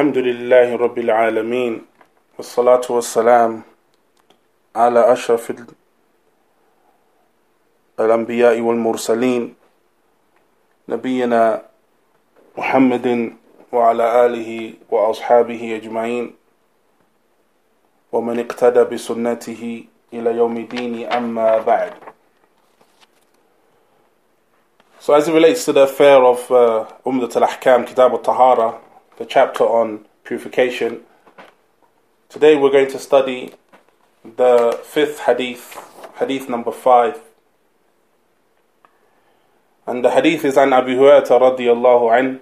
الحمد لله رب العالمين والصلاة والسلام على أشرف الأنبياء والمرسلين نبينا محمد وعلى آله وأصحابه أجمعين ومن اقتدى بسنته إلى يوم الدين أما بعد. So as it relates to the affair of uh, Umdat al-Ahkam, Kitab al-Tahara, the chapter on purification, today we're going to study the fifth hadith, hadith number five. And the hadith is عن أبي هريرة رضي الله عنه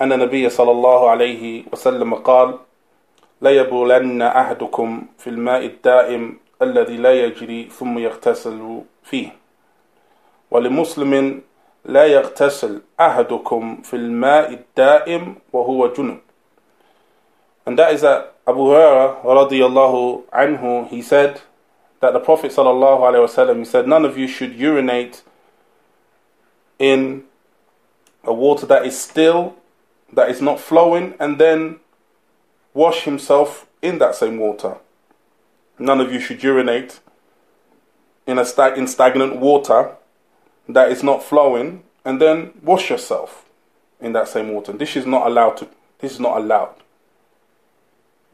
أن النبي صلى الله عليه وسلم قال لا يبولن أحدكم في الماء الدائم الذي لا يجري ثم يغتسل فيه. ولمسلم لا يغتسل أحدكم في الماء الدائم وهو جنب and that is that Abu Huraira radiyallahu anhu he said that the Prophet sallallahu alaihi wasallam he said none of you should urinate in a water that is still that is not flowing and then wash himself in that same water none of you should urinate in a stag- in stagnant water that is not flowing and then wash yourself in that same water. This is not allowed to this is not allowed.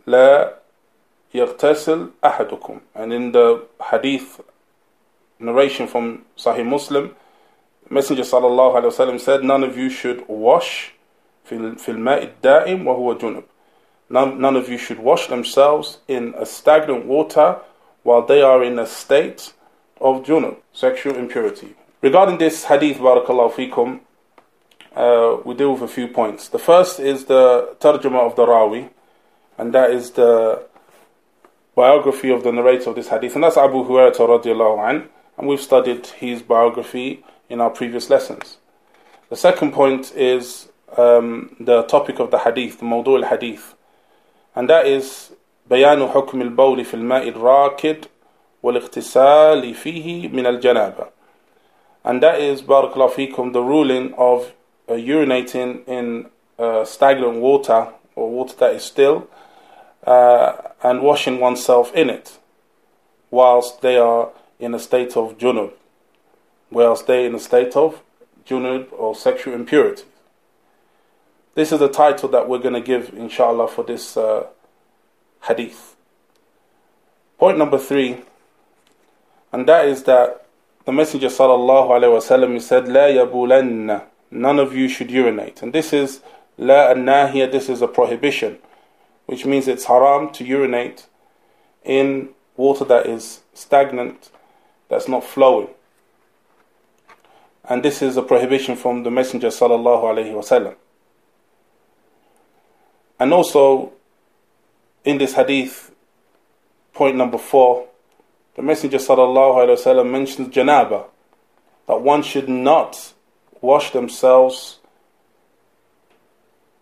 لا يغتسل أحدكم and in the hadith narration from Sahih Muslim Messenger sallallahu alaihi wasallam said none of you should wash في الماء الدائم وهو جنب none, none of you should wash themselves in a stagnant water while they are in a state of junub, sexual impurity. Regarding this hadith, barakallahu fikum, uh, we deal with a few points. The first is the tarjuma of the Rawi, and that is the biography of the narrator of this hadith, and that's Abu Hurairah radiallahu an, and we've studied his biography in our previous lessons. The second point is um, the topic of the hadith, the mawdu' al-hadith, and that is بيان حكم البول في الماء الراكد والاغتسال فيه من الجنابة and that is barakallahu fikum the ruling of uh, urinating in uh, stagnant water or water that is still uh, and washing oneself in it whilst they are in a state of junub whilst they are in a state of junub or sexual impurity. This is the title that we're going to give inshallah for this uh, hadith. Point number three and that is that the Messenger sallallahu alaihi wasallam said, "La yabulanna." None of you should urinate, and this is la nahiya. This is a prohibition, which means it's haram to urinate in water that is stagnant, that's not flowing. And this is a prohibition from the Messenger sallallahu alaihi wasallam. And also, in this hadith, point number four the Messenger وسلم, mentions janaba, that one should not wash themselves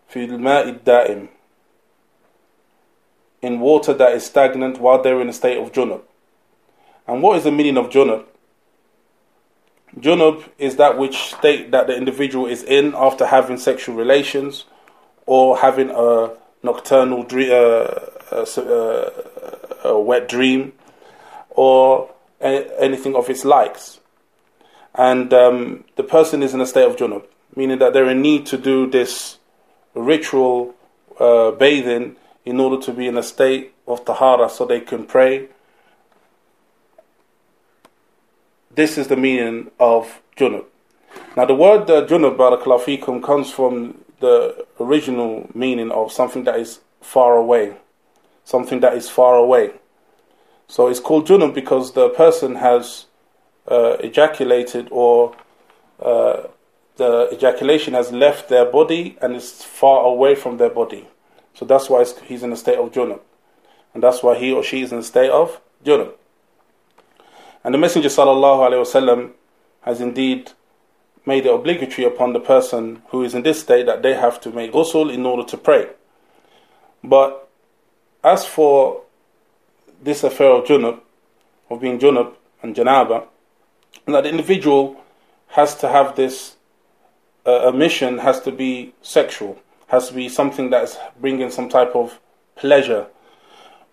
في الماء الدائم in water that is stagnant while they're in a state of junub. And what is the meaning of junub? Junub is that which state that the individual is in after having sexual relations or having a nocturnal dream, uh, uh, a wet dream or anything of its likes. And um, the person is in a state of junub, meaning that they're in need to do this ritual uh, bathing in order to be in a state of tahara so they can pray. This is the meaning of junub. Now, the word uh, junub, barakallahu comes from the original meaning of something that is far away. Something that is far away. So it's called junub because the person has uh, ejaculated or uh, the ejaculation has left their body and is far away from their body. So that's why he's in a state of junub. And that's why he or she is in a state of junub. And the Messenger sallallahu wasallam has indeed made it obligatory upon the person who is in this state that they have to make ghusl in order to pray. But as for this affair of junub, of being junub and janaba, and that the individual has to have this uh, a mission has to be sexual, has to be something that's bringing some type of pleasure.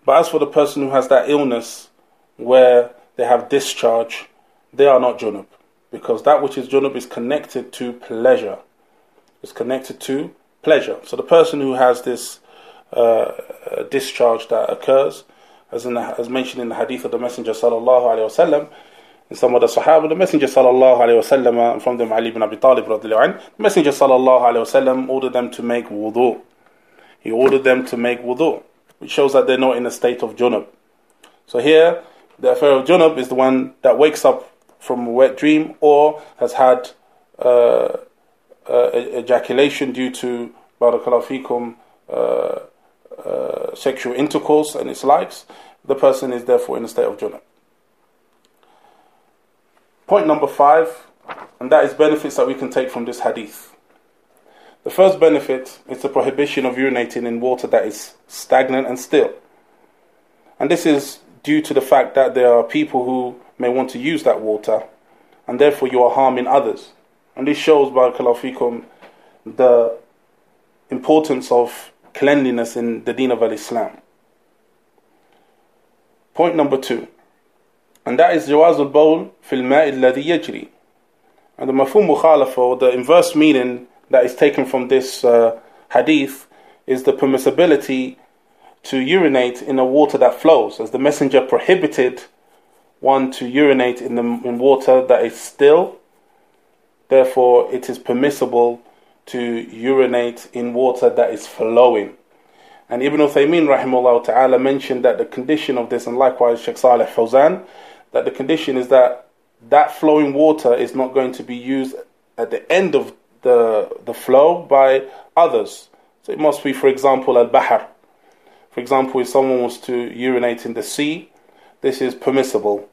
But as for the person who has that illness where they have discharge, they are not junub. Because that which is junub is connected to pleasure. It's connected to pleasure. So the person who has this uh, discharge that occurs, as, in the, as mentioned in the hadith of the Messenger sallallahu alaihi wasallam, and some of the Sahaba, the Messenger sallallahu alaihi wasallam, and from them Ali ibn Abi Talib radiallahu the Messenger sallallahu alaihi wasallam ordered them to make wudu. He ordered them to make wudu, which shows that they're not in a state of junub. So here, the affair of junub is the one that wakes up from a wet dream or has had uh, uh, ejaculation due to barakallahu fikum, uh, uh, sexual intercourse and its likes. The person is therefore in a state of junub. Point number five, and that is benefits that we can take from this hadith. The first benefit is the prohibition of urinating in water that is stagnant and still. And this is due to the fact that there are people who may want to use that water, and therefore you are harming others. And this shows, Barakallahu fikum, the importance of cleanliness in the deen of Islam. Point number two and that is جواز البول في الماء الذي يجري and the mafhum mukhalafa or the inverse meaning that is taken from this uh, hadith is the permissibility to urinate in a water that flows as the messenger prohibited one to urinate in the in water that is still therefore it is permissible to urinate in water that is flowing and Ibn Uthaymeen rahimahullah ta'ala mentioned that the condition of this and likewise Sheikh Saleh Fawzan that the condition is that that flowing water is not going to be used at the end of the the flow by others. So it must be, for example, al bahar. For example, if someone was to urinate in the sea, this is permissible.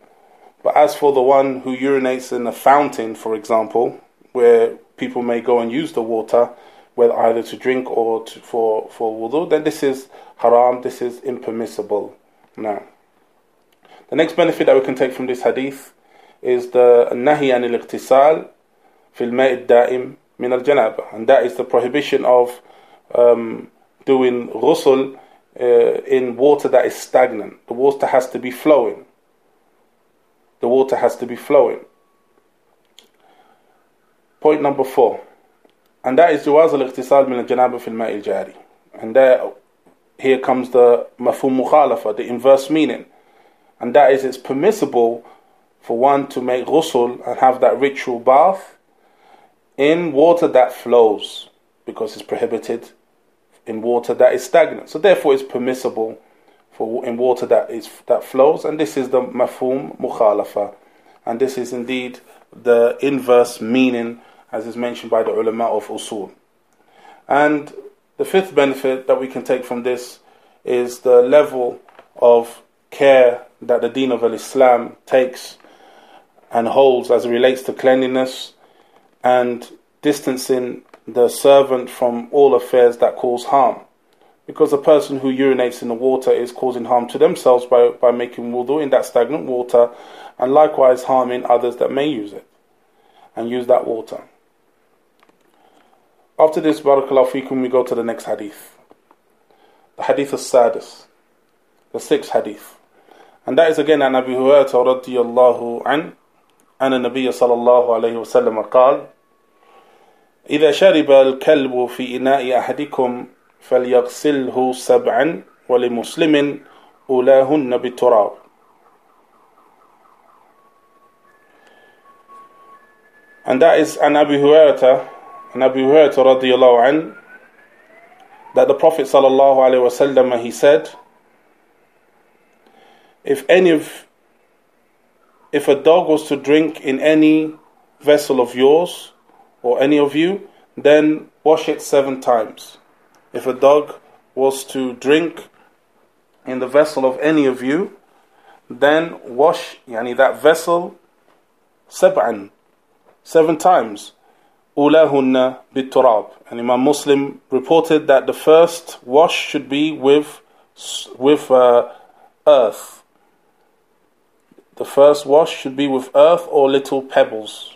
But as for the one who urinates in a fountain, for example, where people may go and use the water, whether either to drink or to, for for wudu, then this is haram. This is impermissible. Now. The next benefit that we can take from this hadith is the nahi an al-ightisal fil daim min al-janaba and that is the prohibition of um, doing ghusl uh, in water that is stagnant. The water has to be flowing. The water has to be flowing. Point number four. And that is جواز الاغتسال من الجنابة في الماء الجاري. And there, here comes the mafhum mukhalafa, the inverse meaning and that is it's permissible for one to make ghusl and have that ritual bath in water that flows because it's prohibited in water that is stagnant. So therefore it's permissible for in water that is that flows and this is the mafhum mukhalafa and this is indeed the inverse meaning as is mentioned by the ulama of usul. And the fifth benefit that we can take from this is the level of care that the Deen of Islam takes and holds as it relates to cleanliness and distancing the servant from all affairs that cause harm. Because a person who urinates in the water is causing harm to themselves by, by making wudu in that stagnant water and likewise harming others that may use it and use that water. After this, barakallahu fikum, we go to the next hadith. The hadith of Sadis, the sixth hadith. And that is again an Abi Hurairah radiallahu an, an a Nabiya sallallahu alayhi wa sallam al إذا fi الكلب في إناء أحدكم فليغسله سبعا ولمسلم أولاهن بالتراب And that is an Abu Hurairah an Abu Hurairah radiallahu an, that the Prophet sallallahu alayhi wasallam he said, if any of if a dog was to drink in any vessel of yours or any of you, then wash it seven times. If a dog was to drink in the vessel of any of you, then wash yani that vessel seven times Ulahunna biturab. And Imam Muslim reported that the first wash should be with with uh, earth. The first wash should be with earth or little pebbles.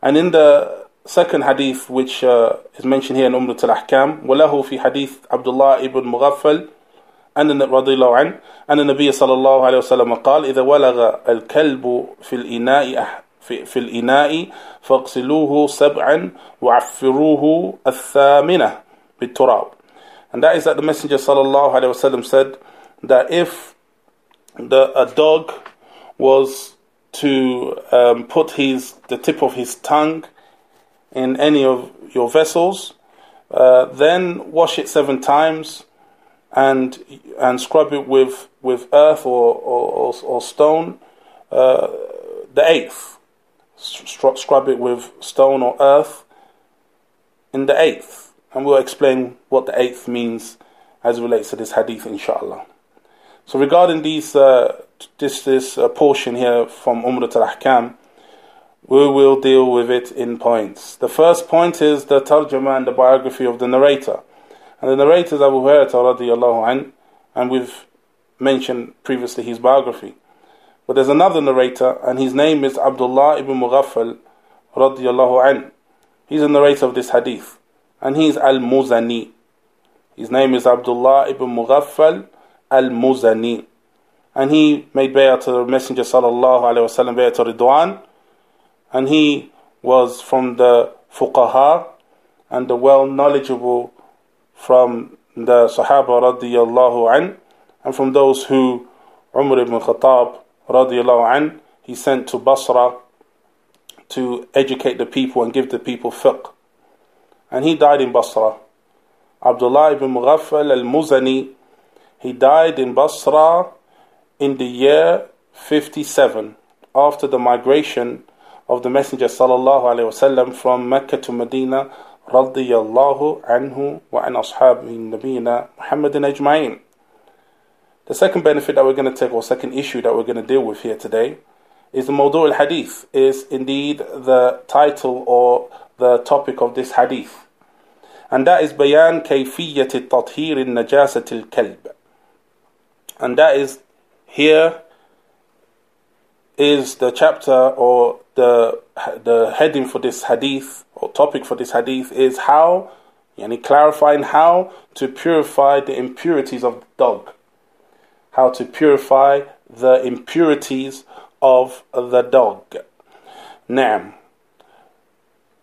And in the second hadith which uh, is mentioned here in Umrat al-Ahkam وله في حديث عبد الله ibn مغفل أن رضي الله عنه أن النبي صلى الله عليه وسلم قال إذا ولغ الكلب في الإناء في, في الإناء فاغسلوه سبعا وعفروه الثامنة بالتراب and that is that the messenger صلى الله عليه وسلم said that if the, a dog was to um, put his the tip of his tongue in any of your vessels, uh, then wash it seven times and and scrub it with, with earth or, or, or stone. Uh, the eighth, scrub it with stone or earth in the eighth, and we'll explain what the eighth means as it relates to this hadith, inshallah. So regarding these, uh, this this uh, portion here from Umdat al-Ahkam, we will deal with it in points. The first point is the tarjama and the biography of the narrator. And the narrator is Abu Hurairah and we've mentioned previously his biography. But there's another narrator, and his name is Abdullah ibn Mughaffal radiallahu an. He's a narrator of this hadith, and he's al-Muzani. His name is Abdullah ibn Mughaffal al-Muzani. And he made bay'ah to the Messenger sallallahu alayhi wasallam, bay'ah to Ridwan. And he was from the fuqaha and the well knowledgeable from the Sahaba radiyallahu an, and from those who Umar ibn Khattab radiyallahu an, he sent to Basra to educate the people and give the people fiqh. And he died in Basra. Abdullah ibn Mughaffal al-Muzani he died in Basra in the year 57 after the migration of the Messenger sallallahu from Mecca to Medina radiyallahu anhu wa an ashabi nabiyina Muhammadin ajma'in. The second benefit that we're going to take, or second issue that we're going to deal with here today, is the Mawdu' al Hadith, is indeed the title or the topic of this hadith. And that is Bayan Kayfiyyat al-Tathir al-Najasat al-Kalb and that is here is the chapter or the the heading for this hadith or topic for this hadith is how yani clarifying how to purify the impurities of the dog how to purify the impurities of the dog Naam.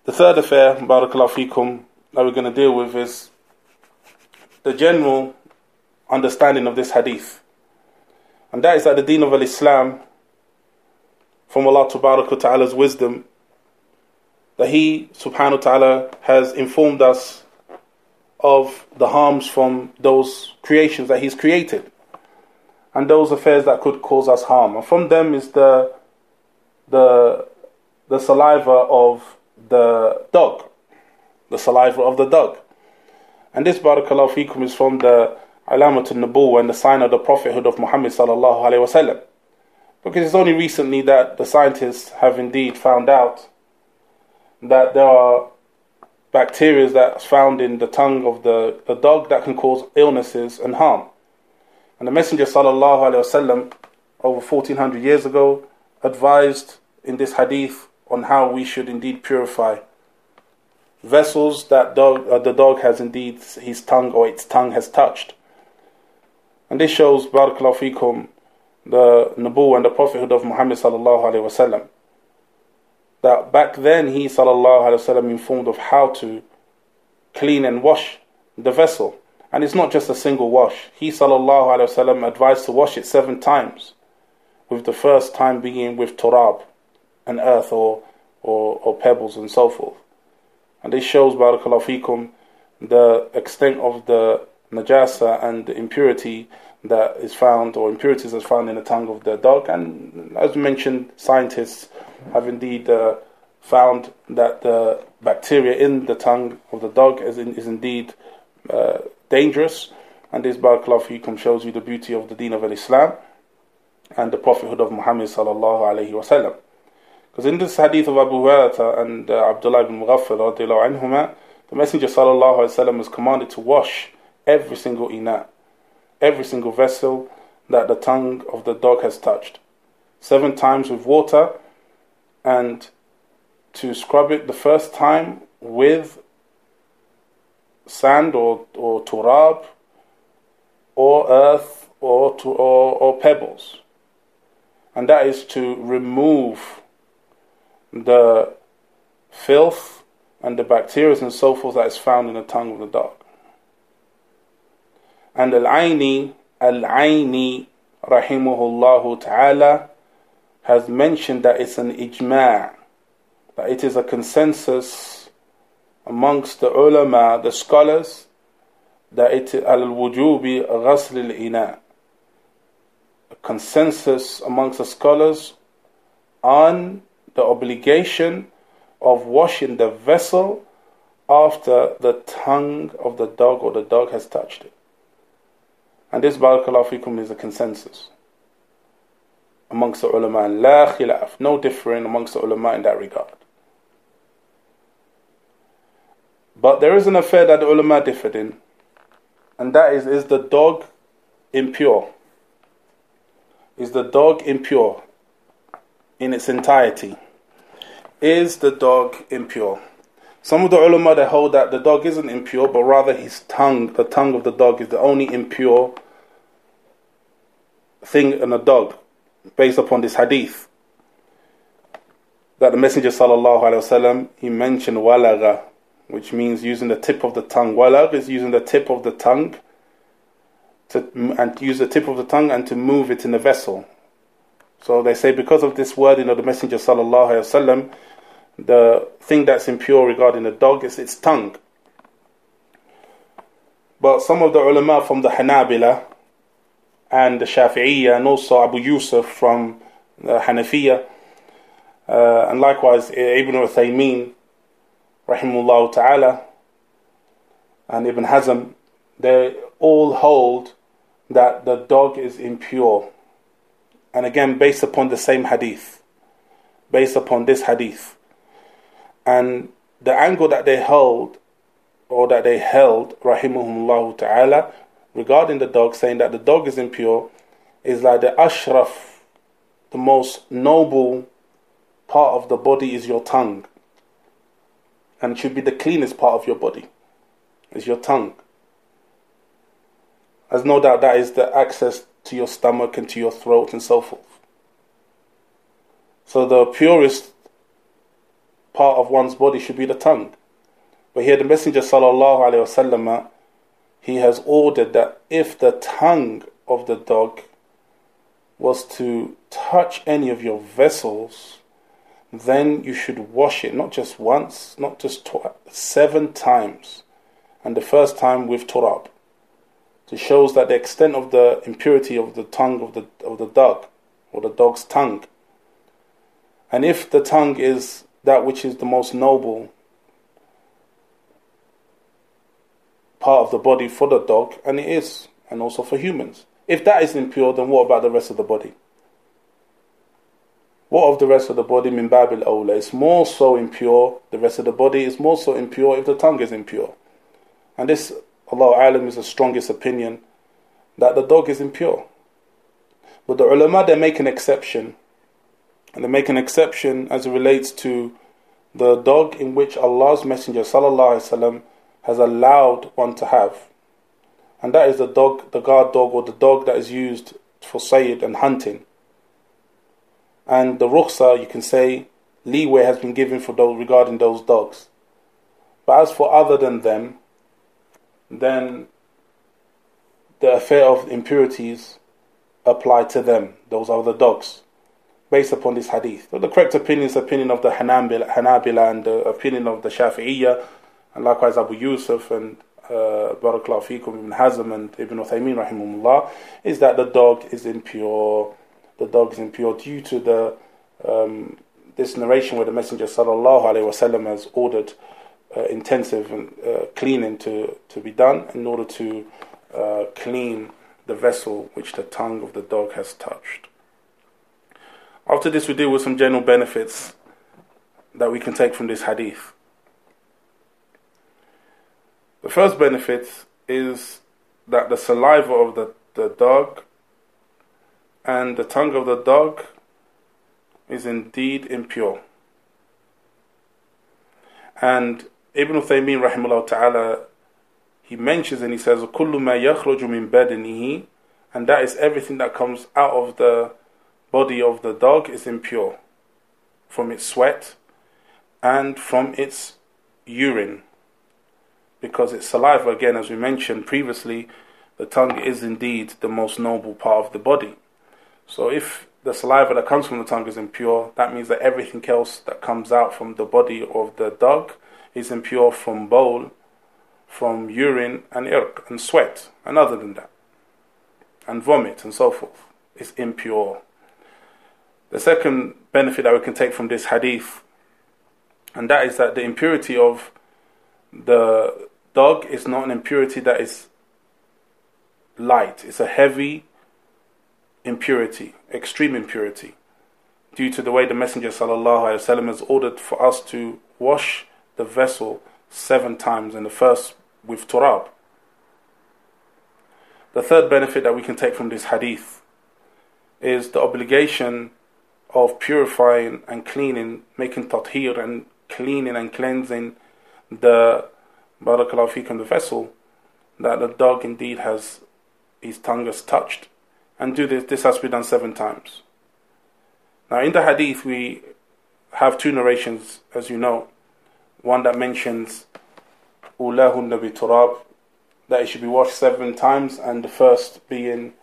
The third affair, Barakallahu fikum, that we're going to deal with is the general understanding of this hadith. And that is that the deen of Islam, from Allah Ta'ala's wisdom, that He subhanahu wa ta'ala has informed us of the harms from those creations that He's created and those affairs that could cause us harm. And from them is the the the saliva of the dog. The saliva of the dog. And this barakallahu fikum is from the alamat al and the sign of the prophethood of Muhammad sallallahu alaihi wasallam. Because it's only recently that the scientists have indeed found out that there are bacteria that's found in the tongue of the, the dog that can cause illnesses and harm. And the Messenger sallallahu wasallam over 1400 years ago advised in this hadith on how we should indeed purify vessels that dog, uh, the dog has indeed his tongue or its tongue has touched. And this shows, Barakallahu fikum, the Nabu and the prophethood of Muhammad sallallahu alayhi wasallam. That back then he sallallahu alayhi wasallam informed of how to clean and wash the vessel. And it's not just a single wash. He sallallahu alayhi wasallam advised to wash it seven times, with the first time being with turab and earth or, or, or pebbles and so forth. And this shows, Barakallahu fikum, the extent of the najasa and the impurity that is found, or impurities that's found in the tongue of the dog. And as mentioned, scientists have indeed uh, found that the bacteria in the tongue of the dog is, in, is indeed uh, dangerous. And this Barakallahu fikum shows you the beauty of the deen of Islam and the prophethood of Muhammad sallallahu alayhi wasallam. Because in this hadith of Abu Hurairah and uh, Abdullah ibn Mughaffal anhuma, the Messenger sallallahu alayhi wasallam was commanded to wash every single ina, every single vessel that the tongue of the dog has touched, seven times with water and to scrub it the first time with sand or, or turab or earth or, to, or, or pebbles. And that is to remove the filth and the bacteria and so forth that is found in the tongue of the dog. And Al-Aini, Al-Aini, rahimahullah ta'ala, has mentioned that it's an ijma' that it is a consensus amongst the ulama, the scholars, that it al-wujubi ghasl al-ina. A consensus amongst the scholars on the obligation of washing the vessel after the tongue of the dog or the dog has touched it. And this, barakallahu fikum, is a consensus amongst the ulama. La khilaf, no different amongst the ulama in that regard. But there is an affair that the ulama differed in, and that is is the dog impure? Is the dog impure in its entirety? Is the dog impure? Some of the ulama they hold that the dog isn't impure, but rather his tongue, the tongue of the dog, is the only impure thing in a dog, based upon this hadith. That the Messenger sallallahu alaihi wasallam he mentioned walaga, which means using the tip of the tongue. Walag is using the tip of the tongue to and use the tip of the tongue and to move it in the vessel. So they say because of this wording of the Messenger sallallahu alaihi wasallam, the thing that's impure regarding the dog is its tongue. But some of the ulama from the Hanabila and the Shafi'iyya and also Abu Yusuf from the Hanafiya uh, and likewise Ibn Uthaymeen rahimullah ta'ala, and Ibn Hazm, they all hold that the dog is impure. And again, based upon the same hadith, based upon this hadith. And the angle that they hold, or that they held, rahimahumullah ta'ala, regarding the dog, saying that the dog is impure, is like the ashraf, the most noble part of the body is your tongue and should be the cleanest part of your body is your tongue. As no doubt that is the access to your stomach and to your throat and so forth. So the purest part of one's body should be the tongue. But here the Messenger sallallahu alaihi wasallam he has ordered that if the tongue of the dog was to touch any of your vessels, then you should wash it not just once, not just twice, seven times. And the first time with turab. It shows that the extent of the impurity of the tongue of the of the dog, or the dog's tongue. And if the tongue is that which is the most noble part of the body for the dog, and it is, and also for humans. If that is impure, then what about the rest of the body? What of the rest of the body? Min babil awla. It's more so impure. The rest of the body is more so impure if the tongue is impure. And this, Allah Alam, is the strongest opinion that the dog is impure. But the ulama, they make an exception. And they make an exception as it relates to the dog in which Allah's Messenger وسلم, has allowed one to have. And that is the dog, the guard dog, or the dog that is used for sayyid and hunting and the rukhsa, you can say, leeway has been given for those regarding those dogs. But as for other than them, then the affair of impurities apply to them. Those the dogs, based upon this hadith. But the correct opinion is the opinion of the Hanabila, Hanabila and the opinion of the Shafi'iyya, and likewise Abu Yusuf and uh, Barakallahu Fikum Ibn Hazm and Ibn Uthaymeen rahimahullah, is that the dog is impure the dog is impure due to the um, this narration where the Messenger sallallahu alaihi wasallam has ordered uh, intensive uh, cleaning to, to be done in order to uh, clean the vessel which the tongue of the dog has touched. After this, we deal with some general benefits that we can take from this hadith. The first benefit is that the saliva of the, the dog and the tongue of the dog is indeed impure. And Ibn Uthaymeen rahimahullah ta'ala, he mentions and he says, كُلُّ مَا يَخْرُجُ مِن بَدْنِهِ And that is everything that comes out of the body of the dog is impure. From its sweat and from its urine. Because its saliva, again, as we mentioned previously, the tongue is indeed the most noble part of the body. so if the saliva that comes from the tongue is impure, that means that everything else that comes out from the body of the dog is impure from bowl, from urine and irq and sweat, and other than that, and vomit and so forth is impure. The second benefit that we can take from this hadith, and that is that the impurity of the dog is not an impurity that is light, it's a heavy impurity, extreme impurity, due to the way the Messenger وسلم, has ordered for us to wash the vessel seven times, and the first with turab. The third benefit that we can take from this hadith is the obligation of purifying and cleaning, making tathir and cleaning and cleansing the barakallahu fikum the vessel that the dog indeed has his tongue has touched and do this. This has to be done seven times. Now, in the hadith, we have two narrations, as you know. One that mentions ulahun nabi turab, that it should be washed seven times, and the first being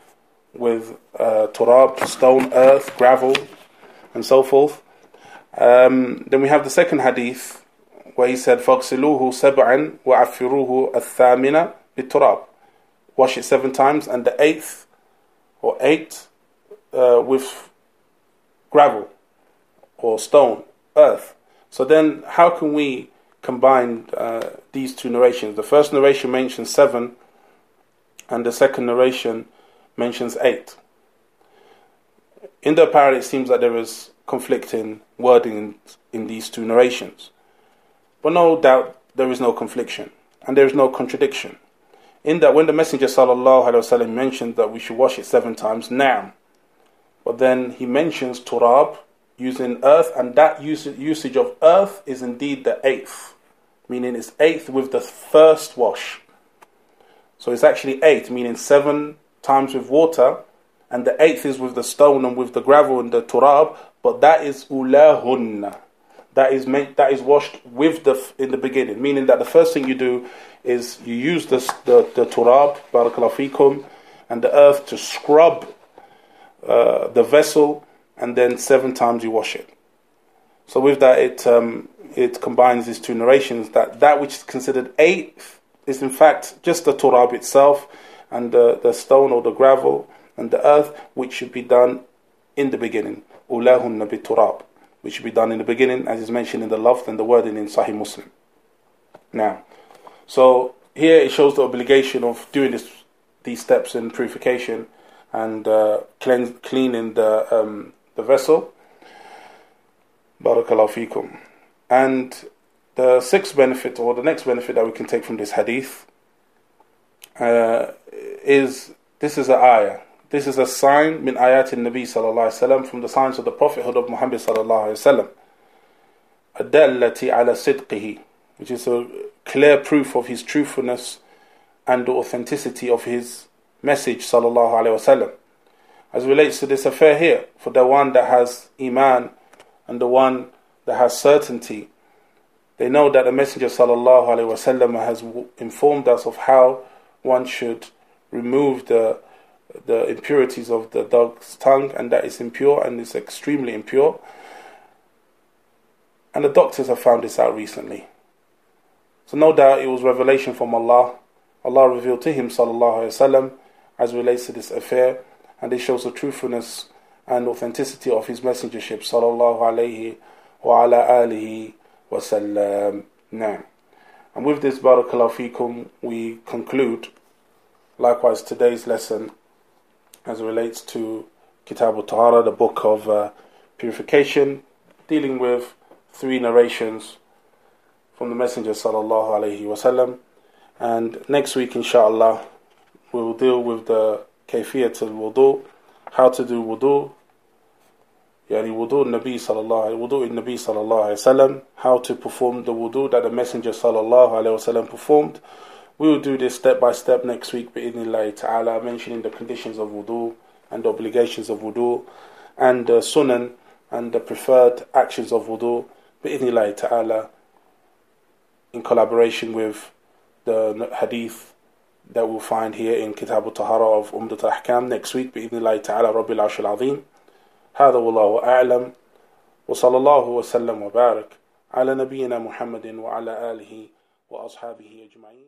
with uh, turab, stone, earth, gravel, and so forth. Um, then we have the second hadith where he said, فَاغْسِلُوهُ سَبْعًا وَعَفِّرُوهُ الثَّامِنَ بِالتُّرَابِ Wash it seven times, and the eighth or eight uh, with gravel or stone, earth. So then, how can we combine uh, these two narrations? The first narration mentions seven, and the second narration mentions eight. In the parallel, it seems that there is conflicting wording in, in these two narrations. But no doubt there is no confliction and there is no contradiction in that when the Messenger وسلم, mentioned that we should wash it seven times, now, but then he mentions turab using earth, and that usage of earth is indeed the eighth, meaning it's eighth with the first wash. So it's actually eight, meaning seven times with water, and the eighth is with the stone and with the gravel and the turab, but that is ulahunna. That is meant, that is washed with the in the beginning, meaning that the first thing you do is you use this, the, the turab, barakallahu fikum, and the earth to scrub uh, the vessel, and then seven times you wash it. So with that, it um, it combines these two narrations that that which is considered eighth is in fact just the turab itself, and the, the stone or the gravel and the earth, which should be done in the beginning. Ulahunna bi turab, which should be done in the beginning, as is mentioned in the love and the wording in Sahih Muslim. Now, so here it shows the obligation of doing this, these steps in purification and uh, clean, cleaning the um, the vessel. Barakallahu fikum. And the sixth benefit, or the next benefit that we can take from this hadith, uh, is this is a ayah. This is a sign min ayatin Nabi sallallahu from the signs of the prophethood of Muhammad sallallahu alaihi wasallam. Adallati ala sidqihi, which is a clear proof of his truthfulness and the authenticity of his message sallallahu alaihi wasallam. As relates to this affair here, for the one that has iman and the one that has certainty, they know that the Messenger sallallahu alaihi wasallam has informed us of how one should remove the the impurities of the dog's tongue and that is impure and is extremely impure and the doctors have found this out recently so no doubt it was revelation from Allah. Allah revealed to him sallallahu alaihi wasallam as relates to this affair, and it shows the truthfulness and authenticity of his messengership sallallahu alaihi wa ala alihi wasallam. Now, and with this barakallahu fikum, we conclude likewise today's lesson as it relates to Kitab al-Tahara, the book of uh, purification, dealing with three narrations from the Messenger sallallahu alaihi wasallam. And next week, inshallah, we will deal with the kayfiyat al wudu, how to do wudu, yani wudu Nabi sallallahu wudu in Nabi sallallahu alayhi wasallam, how to perform the wudu that the Messenger sallallahu alayhi wasallam performed. We will do this step by step next week, bi'idhnillahi ta'ala, mentioning the conditions of wudu and the obligations of wudu and the sunan and the preferred actions of wudu, bi'idhnillahi ta'ala, in collaboration with the hadith that we'll find here in Kitab al-Tahara of Umdat al-Ahkam next week, bi'idhnillahi ta'ala, Rabbil Arsh al-Azim. هذا والله أعلم وصلى الله وسلم وبارك على نبينا محمد وعلى آله وأصحابه أجمعين